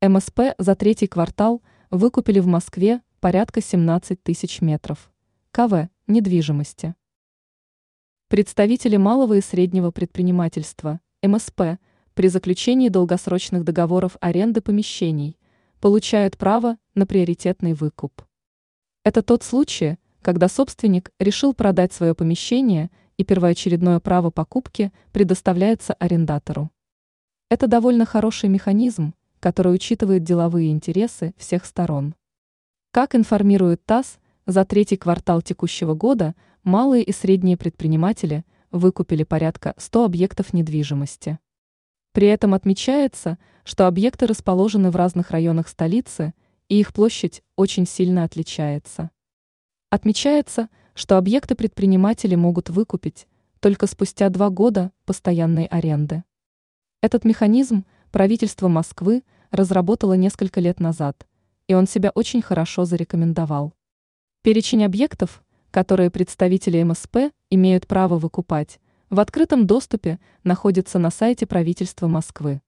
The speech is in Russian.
МСП за третий квартал выкупили в Москве порядка 17 тысяч метров. КВ недвижимости. Представители малого и среднего предпринимательства, МСП, при заключении долгосрочных договоров аренды помещений получают право на приоритетный выкуп. Это тот случай, когда собственник решил продать свое помещение и первоочередное право покупки предоставляется арендатору. Это довольно хороший механизм, который учитывает деловые интересы всех сторон. Как информирует ТАСС, за третий квартал текущего года малые и средние предприниматели выкупили порядка 100 объектов недвижимости. При этом отмечается, что объекты расположены в разных районах столицы, и их площадь очень сильно отличается. Отмечается, что объекты предприниматели могут выкупить только спустя два года постоянной аренды. Этот механизм правительство Москвы разработало несколько лет назад, и он себя очень хорошо зарекомендовал. Перечень объектов, которые представители МСП имеют право выкупать, в открытом доступе находится на сайте правительства Москвы.